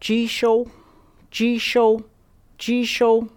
G show, G show, G show.